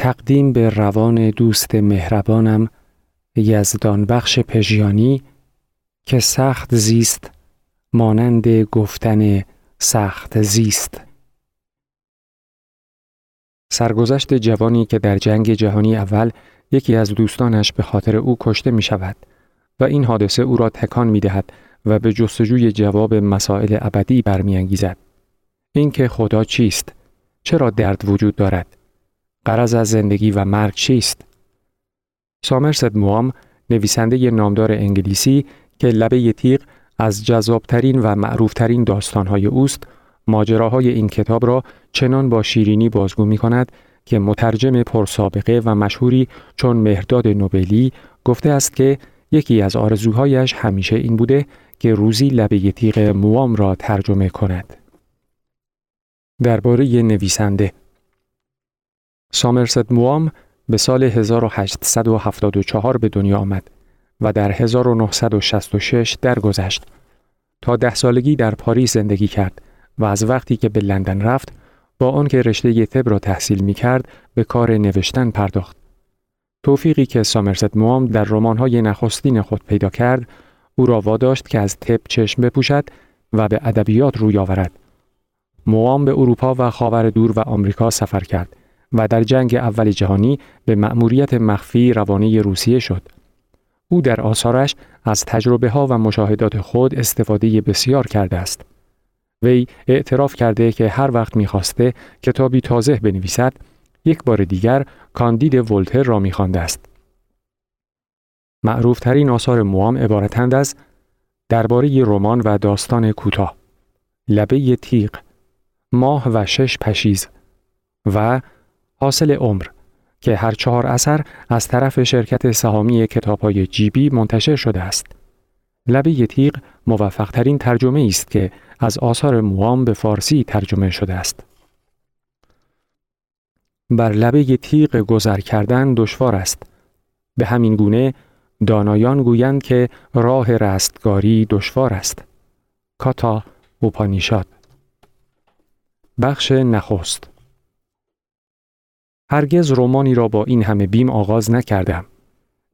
تقدیم به روان دوست مهربانم یزدان بخش پژیانی که سخت زیست مانند گفتن سخت زیست سرگذشت جوانی که در جنگ جهانی اول یکی از دوستانش به خاطر او کشته می شود و این حادثه او را تکان می دهد و به جستجوی جواب مسائل ابدی برمیانگیزد. اینکه خدا چیست؟ چرا درد وجود دارد؟ قرض از زندگی و مرگ چیست؟ سامرست موام نویسنده نامدار انگلیسی که لبه تیغ از جذابترین و معروفترین داستانهای اوست ماجراهای این کتاب را چنان با شیرینی بازگو می کند که مترجم پرسابقه و مشهوری چون مهرداد نوبلی گفته است که یکی از آرزوهایش همیشه این بوده که روزی لبه تیغ موام را ترجمه کند. درباره نویسنده سامرست موام به سال 1874 به دنیا آمد و در 1966 درگذشت. تا ده سالگی در پاریس زندگی کرد و از وقتی که به لندن رفت با آنکه رشته طب را تحصیل می کرد به کار نوشتن پرداخت. توفیقی که سامرست موام در رمان‌های نخستین خود پیدا کرد او را واداشت که از طب چشم بپوشد و به ادبیات روی آورد. موام به اروپا و خاور دور و آمریکا سفر کرد و در جنگ اول جهانی به مأموریت مخفی روانه روسیه شد. او در آثارش از تجربه ها و مشاهدات خود استفاده بسیار کرده است. وی اعتراف کرده که هر وقت می‌خواسته کتابی تازه بنویسد یک بار دیگر کاندید ولتر را میخوانده است. معروفترین آثار موام عبارتند از درباره رمان و داستان کوتاه، لبه تیغ، ماه و شش پشیز و حاصل عمر که هر چهار اثر از طرف شرکت سهامی کتابهای جیبی منتشر شده است. لبه تیغ موفق ترین ترجمه است که از آثار موام به فارسی ترجمه شده است. بر لبه تیغ گذر کردن دشوار است. به همین گونه دانایان گویند که راه رستگاری دشوار است. کاتا اوپانیشاد بخش نخست هرگز رومانی را با این همه بیم آغاز نکردم.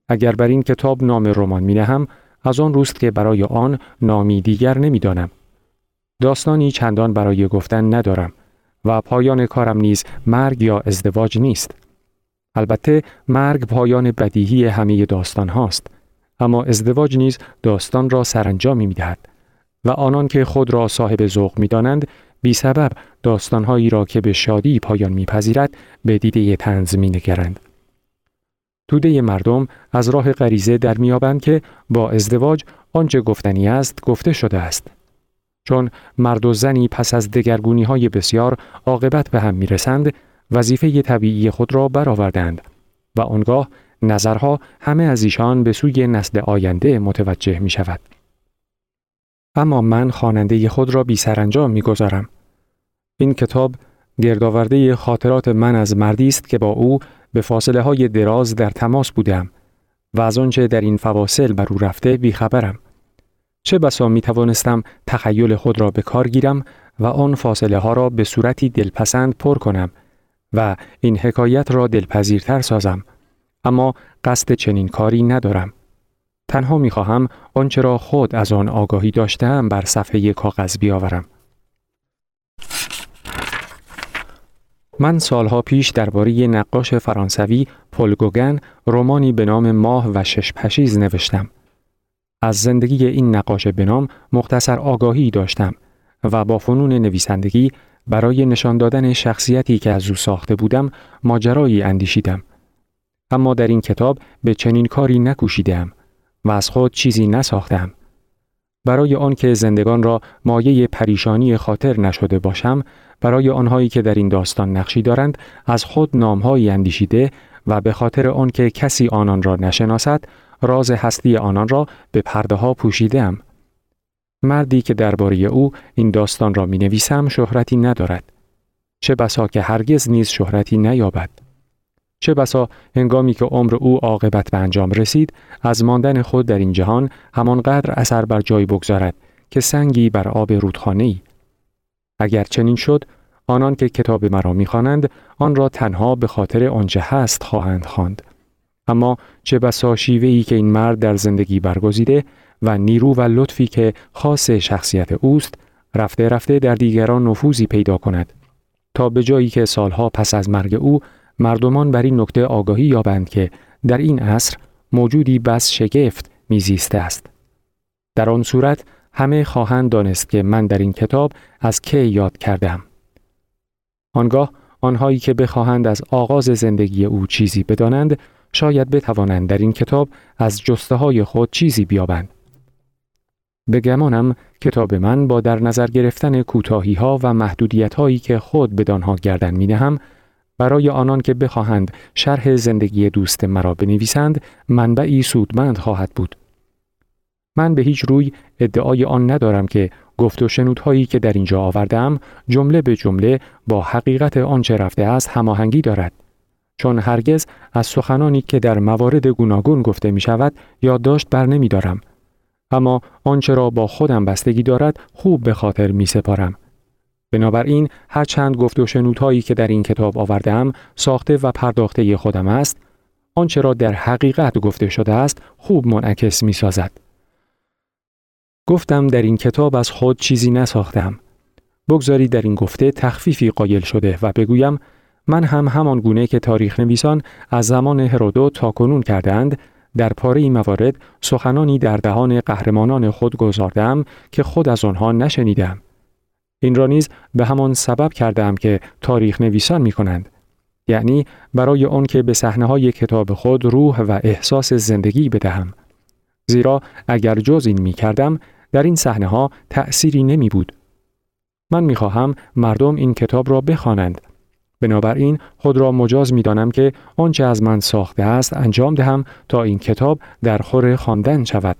اگر بر این کتاب نام رمان می نهم از آن روست که برای آن نامی دیگر نمی‌دانم. داستانی چندان برای گفتن ندارم و پایان کارم نیز مرگ یا ازدواج نیست. البته مرگ پایان بدیهی همه داستان هاست اما ازدواج نیز داستان را سرانجام می دهد و آنان که خود را صاحب ذوق می دانند بی سبب داستانهایی را که به شادی پایان میپذیرد به دیده تنز می نگرند. توده مردم از راه غریزه در میابند که با ازدواج آنچه گفتنی است گفته شده است. چون مرد و زنی پس از دگرگونی های بسیار عاقبت به هم می‌رسند وظیفه طبیعی خود را برآوردند و آنگاه نظرها همه از ایشان به سوی نسل آینده متوجه می شود. اما من خواننده خود را بی سرانجام می گذارم. این کتاب گردآورده خاطرات من از مردی است که با او به فاصله های دراز در تماس بودم و از آنچه در این فواصل بر او رفته بیخبرم. چه بسا می توانستم تخیل خود را به کار گیرم و آن فاصله ها را به صورتی دلپسند پر کنم و این حکایت را دلپذیرتر سازم اما قصد چنین کاری ندارم تنها می خواهم آنچه را خود از آن آگاهی داشتم بر صفحه کاغذ بیاورم من سالها پیش درباره نقاش فرانسوی پل گوگن رومانی به نام ماه و شش پشیز نوشتم. از زندگی این نقاش به نام مختصر آگاهی داشتم و با فنون نویسندگی برای نشان دادن شخصیتی که از او ساخته بودم ماجرایی اندیشیدم. اما در این کتاب به چنین کاری نکوشیدم و از خود چیزی نساختم. برای آنکه زندگان را مایه پریشانی خاطر نشده باشم برای آنهایی که در این داستان نقشی دارند از خود نامهایی اندیشیده و به خاطر آنکه کسی آنان را نشناسد راز هستی آنان را به پرده ها پوشیدم. مردی که درباره او این داستان را می نویسم شهرتی ندارد. چه بسا که هرگز نیز شهرتی نیابد. چه بسا هنگامی که عمر او عاقبت به انجام رسید از ماندن خود در این جهان همانقدر اثر بر جای بگذارد که سنگی بر آب رودخانه ای. اگر چنین شد آنان که کتاب مرا می‌خوانند آن را تنها به خاطر آنچه هست خواهند خواند اما چه بسا ای که این مرد در زندگی برگزیده و نیرو و لطفی که خاص شخصیت اوست رفته رفته در دیگران نفوذی پیدا کند تا به جایی که سالها پس از مرگ او مردمان بر این نکته آگاهی یابند که در این عصر موجودی بس شگفت میزیسته است در آن صورت همه خواهند دانست که من در این کتاب از کی یاد کردم آنگاه آنهایی که بخواهند از آغاز زندگی او چیزی بدانند شاید بتوانند در این کتاب از جسته های خود چیزی بیابند. به گمانم کتاب من با در نظر گرفتن کوتاهی ها و محدودیت هایی که خود بدانها گردن می برای آنان که بخواهند شرح زندگی دوست مرا بنویسند منبعی سودمند خواهد بود. من به هیچ روی ادعای آن ندارم که گفت و شنودهایی که در اینجا آوردم جمله به جمله با حقیقت آنچه رفته است هماهنگی دارد. چون هرگز از سخنانی که در موارد گوناگون گفته می شود یادداشت بر نمی دارم. اما آنچه را با خودم بستگی دارد خوب به خاطر می سپارم. بنابراین هر چند گفت و شنودهایی که در این کتاب آوردم ساخته و پرداخته خودم است آنچه را در حقیقت گفته شده است خوب منعکس می سازد. گفتم در این کتاب از خود چیزی نساختم. بگذاری در این گفته تخفیفی قایل شده و بگویم من هم همان گونه که تاریخ نویسان از زمان هرودو تا کنون کردند در پاره موارد سخنانی در دهان قهرمانان خود گذاردم که خود از آنها نشنیدم. این را نیز به همان سبب کردم که تاریخ نویسان می کنند. یعنی برای آن که به صحنه های کتاب خود روح و احساس زندگی بدهم. زیرا اگر جز این می کردم در این صحنه ها تأثیری نمی بود. من می خواهم مردم این کتاب را بخوانند بنابراین خود را مجاز می دانم که آنچه از من ساخته است انجام دهم تا این کتاب در خور خواندن شود.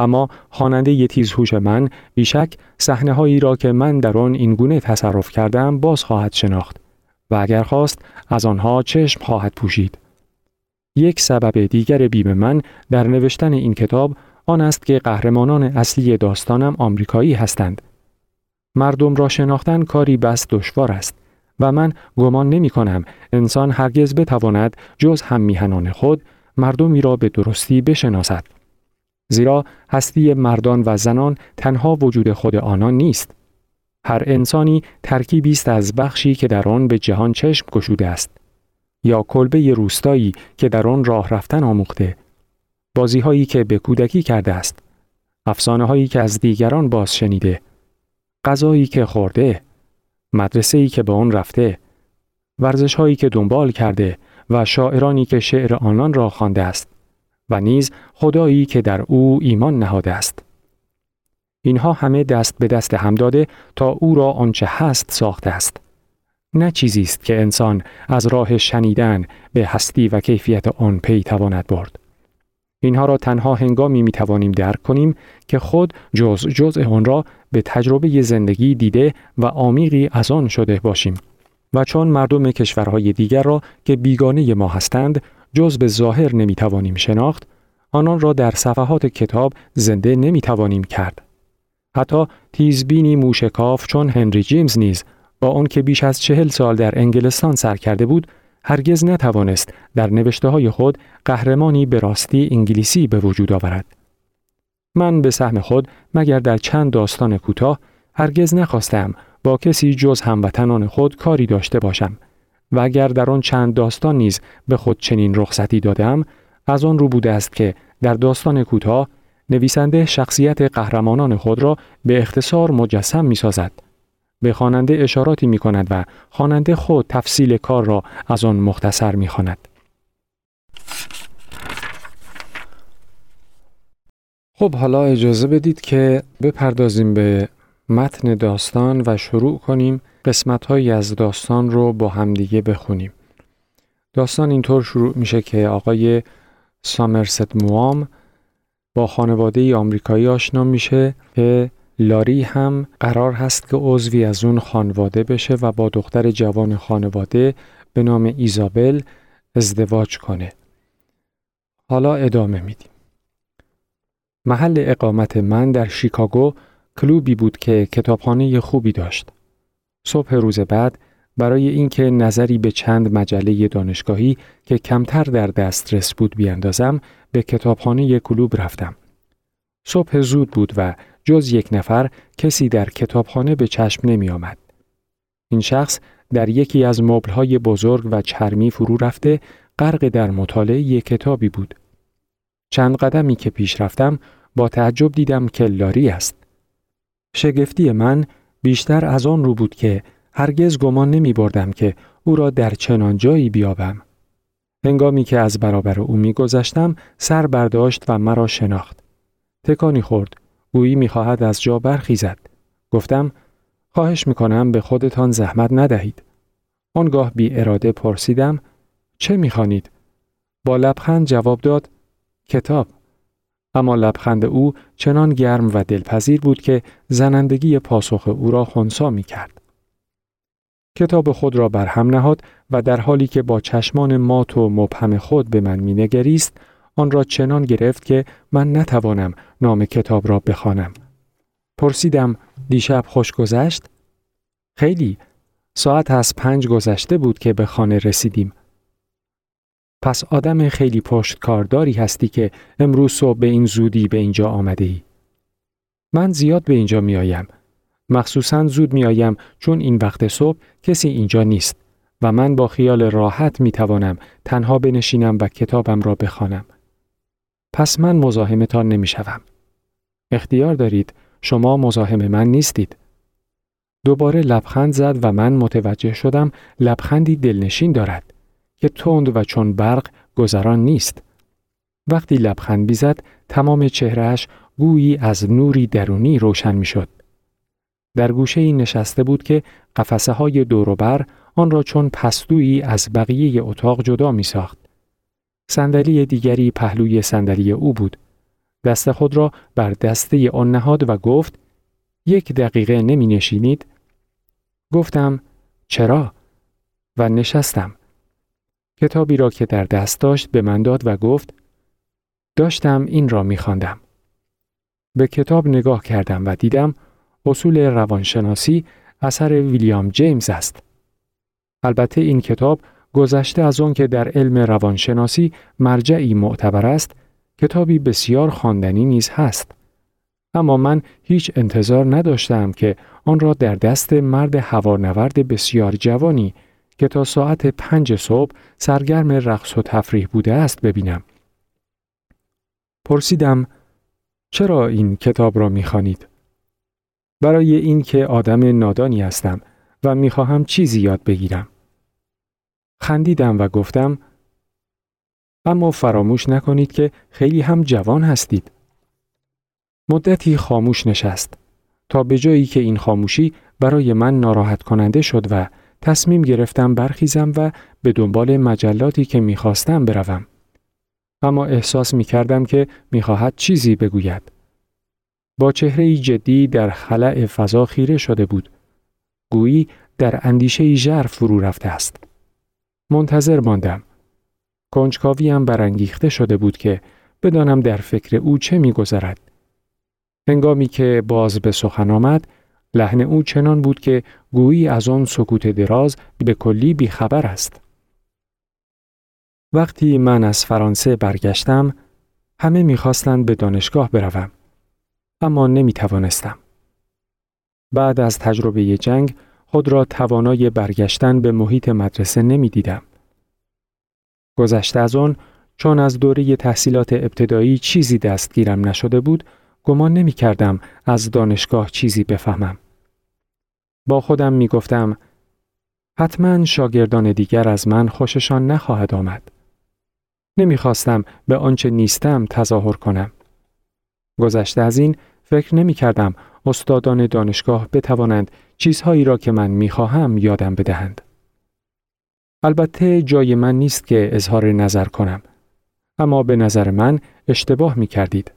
اما خواننده ی تیزهوش من بیشک صحنه هایی را که من در آن این گونه تصرف کردم باز خواهد شناخت و اگر خواست از آنها چشم خواهد پوشید. یک سبب دیگر بیم من در نوشتن این کتاب آن است که قهرمانان اصلی داستانم آمریکایی هستند. مردم را شناختن کاری بس دشوار است. و من گمان نمی کنم انسان هرگز بتواند جز هم میهنان خود مردمی را به درستی بشناسد. زیرا هستی مردان و زنان تنها وجود خود آنان نیست. هر انسانی ترکیبی است از بخشی که در آن به جهان چشم گشوده است یا کلبه روستایی که در آن راه رفتن آموخته بازی هایی که به کودکی کرده است افسانه هایی که از دیگران باز شنیده غذایی که خورده مدرسه ای که به آن رفته، ورزش هایی که دنبال کرده و شاعرانی که شعر آنان را خوانده است و نیز خدایی که در او ایمان نهاده است. اینها همه دست به دست هم داده تا او را آنچه هست ساخته است. نه چیزی است که انسان از راه شنیدن به هستی و کیفیت آن پی تواند برد. اینها را تنها هنگامی می توانیم درک کنیم که خود جز جز آن را به تجربه زندگی دیده و عمیقی از آن شده باشیم و چون مردم کشورهای دیگر را که بیگانه ما هستند جز به ظاهر نمی توانیم شناخت آنان را در صفحات کتاب زنده نمی توانیم کرد حتی تیزبینی موشکاف چون هنری جیمز نیز با آن که بیش از چهل سال در انگلستان سر کرده بود هرگز نتوانست در نوشته های خود قهرمانی به راستی انگلیسی به وجود آورد. من به سهم خود مگر در چند داستان کوتاه هرگز نخواستم با کسی جز هموطنان خود کاری داشته باشم و اگر در آن چند داستان نیز به خود چنین رخصتی دادم از آن رو بوده است که در داستان کوتاه نویسنده شخصیت قهرمانان خود را به اختصار مجسم می سازد به خواننده اشاراتی می کند و خواننده خود تفصیل کار را از آن مختصر می خواند. خب حالا اجازه بدید که بپردازیم به متن داستان و شروع کنیم قسمت از داستان رو با همدیگه بخونیم. داستان اینطور شروع میشه که آقای سامرست موام با خانواده آمریکایی آشنا میشه که لاری هم قرار هست که عضوی از اون خانواده بشه و با دختر جوان خانواده به نام ایزابل ازدواج کنه. حالا ادامه میدیم. محل اقامت من در شیکاگو کلوبی بود که کتابخانه خوبی داشت. صبح روز بعد برای اینکه نظری به چند مجله دانشگاهی که کمتر در دسترس بود بیاندازم به کتابخانه کلوب رفتم. صبح زود بود و جز یک نفر کسی در کتابخانه به چشم نمی آمد. این شخص در یکی از مبلهای بزرگ و چرمی فرو رفته غرق در مطالعه یک کتابی بود. چند قدمی که پیش رفتم با تعجب دیدم که لاری است. شگفتی من بیشتر از آن رو بود که هرگز گمان نمی بردم که او را در چنان جایی بیابم. هنگامی که از برابر او می گذشتم سر برداشت و مرا شناخت. تکانی خورد. گویی می خواهد از جا برخیزد. گفتم خواهش می کنم به خودتان زحمت ندهید. آنگاه بی اراده پرسیدم چه می خانید؟ با لبخند جواب داد کتاب. اما لبخند او چنان گرم و دلپذیر بود که زنندگی پاسخ او را خونسا می کرد. کتاب خود را بر هم نهاد و در حالی که با چشمان مات و مبهم خود به من مینگریست آن را چنان گرفت که من نتوانم نام کتاب را بخوانم. پرسیدم دیشب خوش گذشت؟ خیلی. ساعت از پنج گذشته بود که به خانه رسیدیم. پس آدم خیلی پشتکارداری هستی که امروز صبح به این زودی به اینجا آمده ای. من زیاد به اینجا می آیم. مخصوصا زود می آیم چون این وقت صبح کسی اینجا نیست و من با خیال راحت می توانم تنها بنشینم و کتابم را بخوانم. پس من مزاحمتان نمی شوم. اختیار دارید شما مزاحم من نیستید. دوباره لبخند زد و من متوجه شدم لبخندی دلنشین دارد که تند و چون برق گذران نیست. وقتی لبخند بیزد تمام چهرهش گویی از نوری درونی روشن می شد. در گوشه این نشسته بود که قفسه های دوروبر آن را چون پستویی از بقیه اتاق جدا می ساخت. صندلی دیگری پهلوی صندلی او بود. دست خود را بر دسته آن نهاد و گفت یک دقیقه نمی نشینید؟ گفتم چرا؟ و نشستم. کتابی را که در دست داشت به من داد و گفت داشتم این را می خواندم. به کتاب نگاه کردم و دیدم اصول روانشناسی اثر ویلیام جیمز است. البته این کتاب گذشته از آن که در علم روانشناسی مرجعی معتبر است، کتابی بسیار خواندنی نیز هست. اما من هیچ انتظار نداشتم که آن را در دست مرد هوانورد بسیار جوانی که تا ساعت پنج صبح سرگرم رقص و تفریح بوده است ببینم. پرسیدم چرا این کتاب را می‌خوانید؟ برای اینکه آدم نادانی هستم و می‌خواهم چیزی یاد بگیرم. خندیدم و گفتم اما فراموش نکنید که خیلی هم جوان هستید. مدتی خاموش نشست تا به جایی که این خاموشی برای من ناراحت کننده شد و تصمیم گرفتم برخیزم و به دنبال مجلاتی که می‌خواستم بروم. اما احساس می کردم که می‌خواهد چیزی بگوید. با چهره جدی در خلع فضا خیره شده بود. گویی در اندیشه ژر فرو رفته است. منتظر ماندم. کنجکاویم برانگیخته شده بود که بدانم در فکر او چه میگذرد. هنگامی که باز به سخن آمد، لحن او چنان بود که گویی از آن سکوت دراز به کلی بیخبر است. وقتی من از فرانسه برگشتم، همه می‌خواستند به دانشگاه بروم. اما نمی توانستم. بعد از تجربه جنگ خود را توانای برگشتن به محیط مدرسه نمی دیدم. گذشته از آن چون از دوره تحصیلات ابتدایی چیزی دستگیرم نشده بود گمان نمی کردم از دانشگاه چیزی بفهمم. با خودم می گفتم حتما شاگردان دیگر از من خوششان نخواهد آمد. نمی‌خواستم به آنچه نیستم تظاهر کنم. گذشته از این فکر نمی کردم استادان دانشگاه بتوانند چیزهایی را که من می‌خواهم یادم بدهند. البته جای من نیست که اظهار نظر کنم. اما به نظر من اشتباه می کردید.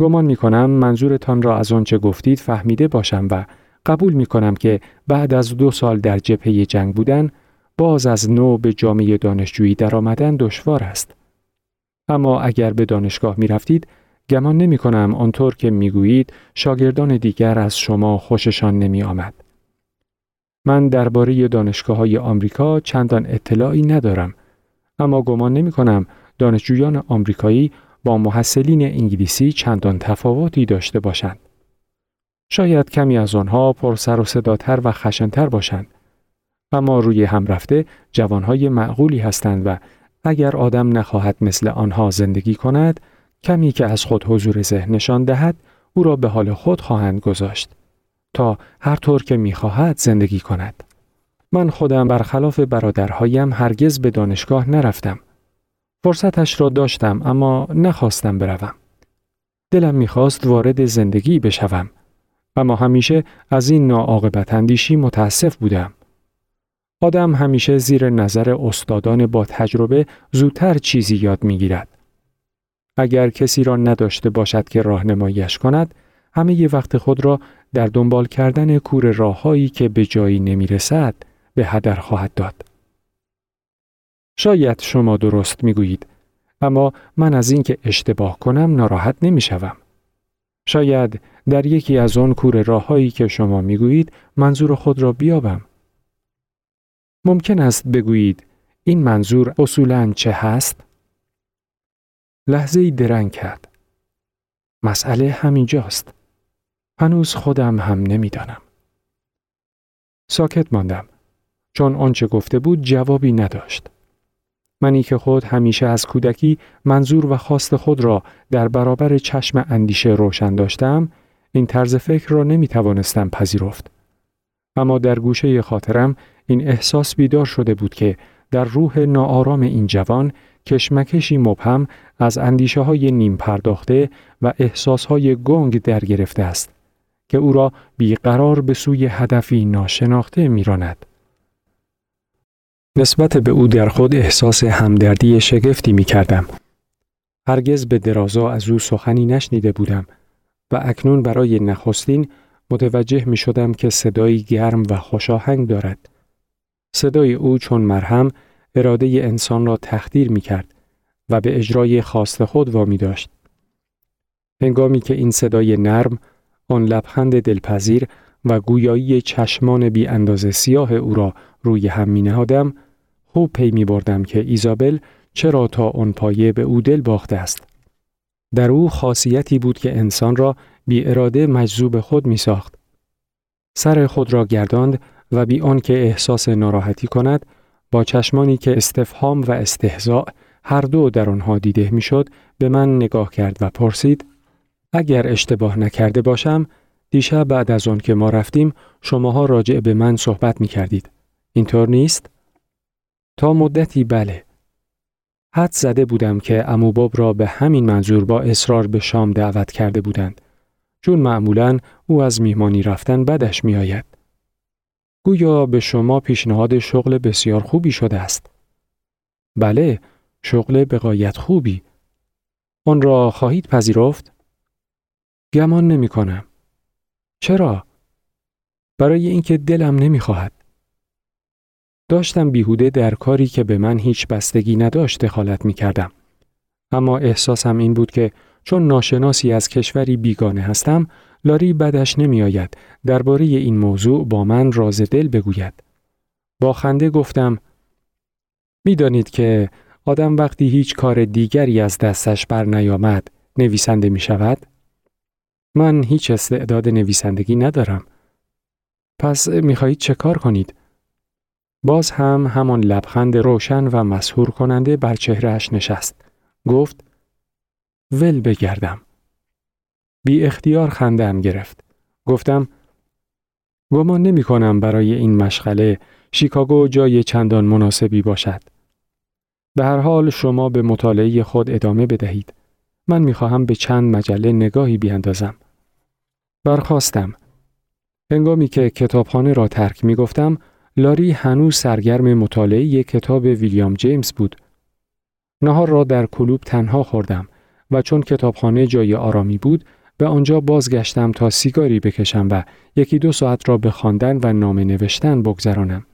گمان می کنم منظورتان را از آنچه گفتید فهمیده باشم و قبول می کنم که بعد از دو سال در جبهه جنگ بودن باز از نو به جامعه دانشجویی درآمدن دشوار است. اما اگر به دانشگاه می رفتید گمان نمی کنم آنطور که می گویید شاگردان دیگر از شما خوششان نمی آمد. من درباره دانشگاه های آمریکا چندان اطلاعی ندارم اما گمان نمی کنم دانشجویان آمریکایی محصلین انگلیسی چندان تفاوتی داشته باشند. شاید کمی از آنها پرسر و صداتر و خشنتر باشند. اما روی هم رفته جوانهای معقولی هستند و اگر آدم نخواهد مثل آنها زندگی کند کمی که از خود حضور ذهن نشان دهد او را به حال خود خواهند گذاشت تا هر طور که می‌خواهد زندگی کند من خودم برخلاف برادرهایم هرگز به دانشگاه نرفتم فرصتش را داشتم اما نخواستم بروم دلم می‌خواست وارد زندگی بشوم اما همیشه از این ناعاقبت اندیشی متاسف بودم آدم همیشه زیر نظر استادان با تجربه زودتر چیزی یاد می‌گیرد. اگر کسی را نداشته باشد که راهنماییش کند، همه ی وقت خود را در دنبال کردن کور راههایی که به جایی نمی رسد به هدر خواهد داد. شاید شما درست می گویید، اما من از اینکه اشتباه کنم ناراحت نمی شوم. شاید در یکی از آن کور راههایی که شما می گویید منظور خود را بیابم. ممکن است بگویید این منظور اصولاً چه هست؟ لحظه ای درنگ کرد. مسئله همینجاست. هنوز خودم هم نمی‌دانم. ساکت ماندم چون آنچه گفته بود جوابی نداشت. منی که خود همیشه از کودکی منظور و خواست خود را در برابر چشم اندیشه روشن داشتم این طرز فکر را نمی توانستم پذیرفت. اما در گوشه خاطرم این احساس بیدار شده بود که در روح ناآرام این جوان کشمکشی مبهم از اندیشه های نیم پرداخته و احساس های گنگ در گرفته است که او را بیقرار به سوی هدفی ناشناخته میراند. نسبت به او در خود احساس همدردی شگفتی می کردم. هرگز به درازا از او سخنی نشنیده بودم و اکنون برای نخستین متوجه می شدم که صدایی گرم و خوشاهنگ دارد. صدای او چون مرهم اراده انسان را تخدیر می کرد و به اجرای خواست خود وامی داشت. هنگامی که این صدای نرم، آن لبخند دلپذیر و گویایی چشمان بی اندازه سیاه او را روی هم می نهادم، خوب پی می بردم که ایزابل چرا تا آن پایه به او دل باخته است. در او خاصیتی بود که انسان را بی اراده مجذوب خود می ساخت. سر خود را گرداند و بی که احساس ناراحتی کند با چشمانی که استفهام و استهزاء هر دو در آنها دیده می‌شد به من نگاه کرد و پرسید اگر اشتباه نکرده باشم دیشب بعد از آن که ما رفتیم شماها راجع به من صحبت می کردید. اینطور نیست؟ تا مدتی بله. حد زده بودم که اموباب را به همین منظور با اصرار به شام دعوت کرده بودند. چون معمولا او از میهمانی رفتن بدش میآید. گویا به شما پیشنهاد شغل بسیار خوبی شده است. بله، شغل بقایت خوبی. آن را خواهید پذیرفت؟ گمان نمی کنم. چرا؟ برای اینکه دلم نمی‌خواهد. داشتم بیهوده در کاری که به من هیچ بستگی نداشت دخالت می کردم. اما احساسم این بود که چون ناشناسی از کشوری بیگانه هستم لاری بدش نمیآید درباره این موضوع با من راز دل بگوید. با خنده گفتم می‌دانید که آدم وقتی هیچ کار دیگری از دستش بر نیامد نویسنده می شود؟ من هیچ استعداد نویسندگی ندارم. پس می‌خواهید چه کار کنید؟ باز هم همان لبخند روشن و مسهور کننده بر چهرهش نشست. گفت ول بگردم. بی اختیار خندم گرفت. گفتم گمان نمی کنم برای این مشغله شیکاگو جای چندان مناسبی باشد. به هر حال شما به مطالعه خود ادامه بدهید. من می خواهم به چند مجله نگاهی بیاندازم. برخواستم. هنگامی که کتابخانه را ترک می گفتم، لاری هنوز سرگرم مطالعه کتاب ویلیام جیمز بود. نهار را در کلوب تنها خوردم و چون کتابخانه جای آرامی بود به آنجا بازگشتم تا سیگاری بکشم و یکی دو ساعت را به خواندن و نامه نوشتن بگذرانم.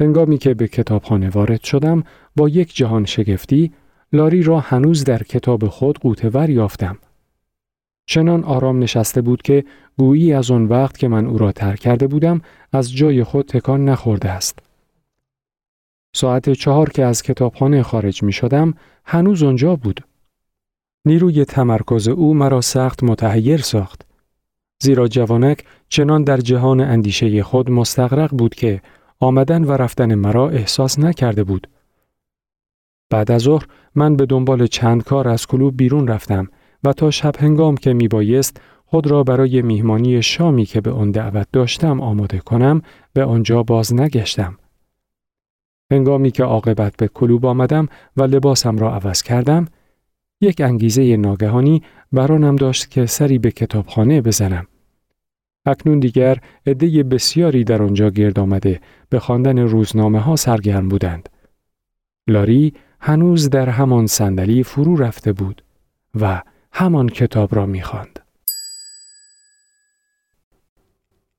هنگامی که به کتابخانه وارد شدم با یک جهان شگفتی لاری را هنوز در کتاب خود قوتور یافتم. چنان آرام نشسته بود که گویی از آن وقت که من او را ترک کرده بودم از جای خود تکان نخورده است. ساعت چهار که از کتابخانه خارج می شدم هنوز آنجا بود. نیروی تمرکز او مرا سخت متحیر ساخت. زیرا جوانک چنان در جهان اندیشه خود مستغرق بود که آمدن و رفتن مرا احساس نکرده بود. بعد از ظهر من به دنبال چند کار از کلوب بیرون رفتم و تا شب هنگام که می بایست خود را برای میهمانی شامی که به آن دعوت داشتم آماده کنم به آنجا باز نگشتم. هنگامی که عاقبت به کلوب آمدم و لباسم را عوض کردم، یک انگیزه ناگهانی برانم داشت که سری به کتابخانه بزنم. اکنون دیگر عده بسیاری در آنجا گرد آمده به خواندن روزنامه ها سرگرم بودند. لاری هنوز در همان صندلی فرو رفته بود و همان کتاب را می‌خواند.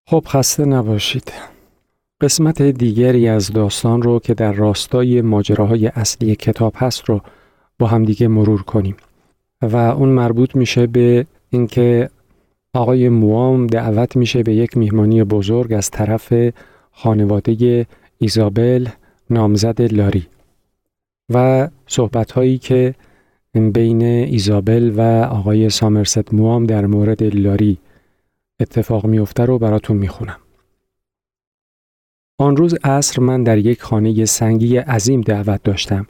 خب خسته نباشید. قسمت دیگری از داستان رو که در راستای ماجراهای اصلی کتاب هست رو با همدیگه مرور کنیم و اون مربوط میشه به اینکه آقای موام دعوت میشه به یک میهمانی بزرگ از طرف خانواده ایزابل نامزد لاری و صحبت هایی که بین ایزابل و آقای سامرست موام در مورد لاری اتفاق میفته رو براتون می‌خونم. آن روز عصر من در یک خانه سنگی عظیم دعوت داشتم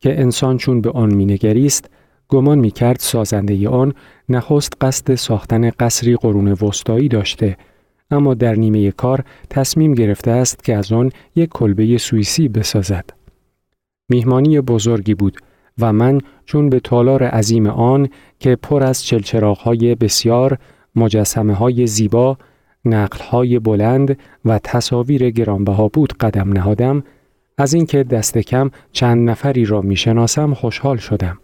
که انسان چون به آن مینگریست گمان می کرد سازنده آن نخست قصد ساختن قصری قرون وسطایی داشته اما در نیمه کار تصمیم گرفته است که از آن یک کلبه سوئیسی بسازد. میهمانی بزرگی بود و من چون به تالار عظیم آن که پر از چلچراغهای بسیار، مجسمه های زیبا، نقل های بلند و تصاویر گرانبها بود قدم نهادم، از اینکه دست کم چند نفری را می‌شناسم خوشحال شدم.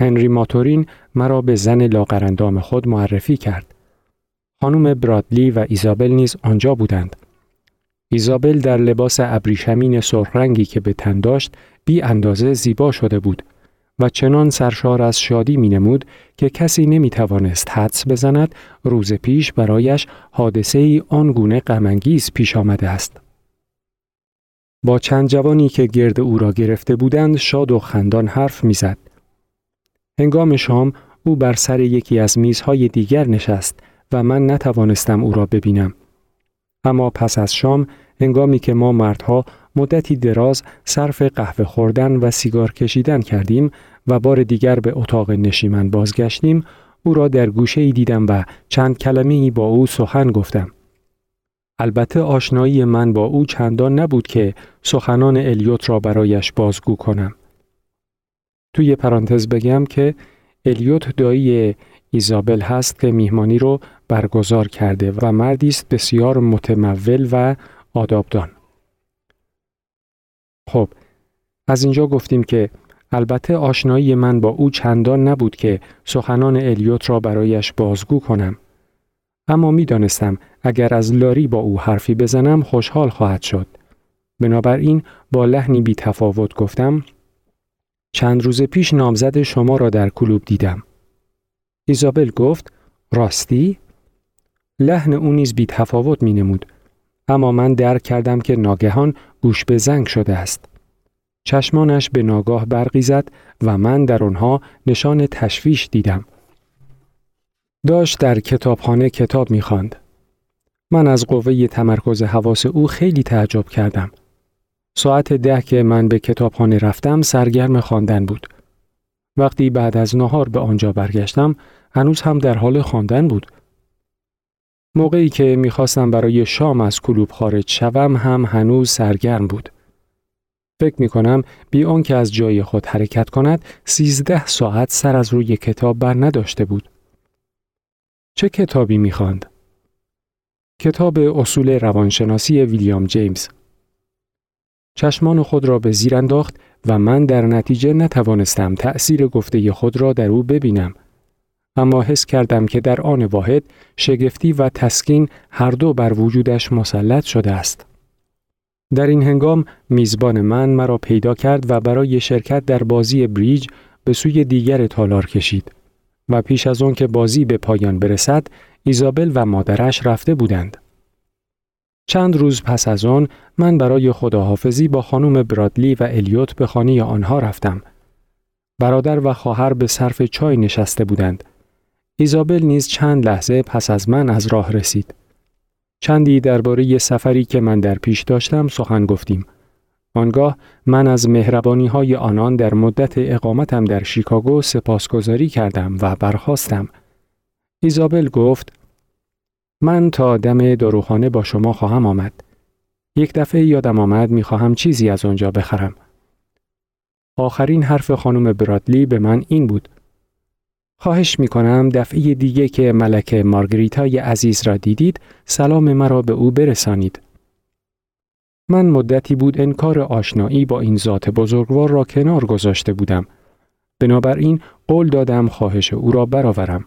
هنری ماتورین مرا به زن لاغرندام خود معرفی کرد. خانم برادلی و ایزابل نیز آنجا بودند. ایزابل در لباس ابریشمین سرخ که به تن داشت بی اندازه زیبا شده بود و چنان سرشار از شادی می نمود که کسی نمی توانست حدس بزند روز پیش برایش حادثه ای آنگونه غمانگیز پیش آمده است. با چند جوانی که گرد او را گرفته بودند شاد و خندان حرف می‌زد. هنگام شام او بر سر یکی از میزهای دیگر نشست و من نتوانستم او را ببینم. اما پس از شام هنگامی که ما مردها مدتی دراز صرف قهوه خوردن و سیگار کشیدن کردیم و بار دیگر به اتاق نشیمن بازگشتیم او را در گوشه ای دیدم و چند کلمه ای با او سخن گفتم. البته آشنایی من با او چندان نبود که سخنان الیوت را برایش بازگو کنم. توی پرانتز بگم که الیوت دایی ایزابل هست که میهمانی رو برگزار کرده و مردی است بسیار متمول و آدابدان. خب از اینجا گفتیم که البته آشنایی من با او چندان نبود که سخنان الیوت را برایش بازگو کنم. اما می‌دانستم اگر از لاری با او حرفی بزنم خوشحال خواهد شد. بنابراین با لحنی بی تفاوت گفتم چند روز پیش نامزد شما را در کلوب دیدم. ایزابل گفت راستی؟ لحن او نیز بی تفاوت می نمود. اما من درک کردم که ناگهان گوش به زنگ شده است. چشمانش به ناگاه برقی زد و من در آنها نشان تشویش دیدم. داشت در کتابخانه کتاب می‌خواند. من از قوه تمرکز حواس او خیلی تعجب کردم. ساعت ده که من به کتابخانه رفتم سرگرم خواندن بود. وقتی بعد از نهار به آنجا برگشتم هنوز هم در حال خواندن بود. موقعی که می‌خواستم برای شام از کلوب خارج شوم هم هنوز سرگرم بود. فکر می کنم بی آنکه از جای خود حرکت کند سیزده ساعت سر از روی کتاب بر نداشته بود. چه کتابی می‌خواند؟ کتاب اصول روانشناسی ویلیام جیمز چشمان خود را به زیر انداخت و من در نتیجه نتوانستم تأثیر گفته خود را در او ببینم. اما حس کردم که در آن واحد شگفتی و تسکین هر دو بر وجودش مسلط شده است. در این هنگام میزبان من مرا پیدا کرد و برای شرکت در بازی بریج به سوی دیگر تالار کشید و پیش از آن که بازی به پایان برسد ایزابل و مادرش رفته بودند. چند روز پس از آن من برای خداحافظی با خانم برادلی و الیوت به خانه آنها رفتم. برادر و خواهر به صرف چای نشسته بودند. ایزابل نیز چند لحظه پس از من از راه رسید. چندی درباره سفری که من در پیش داشتم سخن گفتیم. آنگاه من از مهربانی های آنان در مدت اقامتم در شیکاگو سپاسگزاری کردم و برخواستم. ایزابل گفت من تا دم داروخانه با شما خواهم آمد. یک دفعه یادم آمد می خواهم چیزی از آنجا بخرم. آخرین حرف خانم برادلی به من این بود. خواهش می کنم دفعه دیگه که ملک مارگریتای عزیز را دیدید سلام مرا به او برسانید. من مدتی بود انکار آشنایی با این ذات بزرگوار را کنار گذاشته بودم. بنابراین قول دادم خواهش او را برآورم.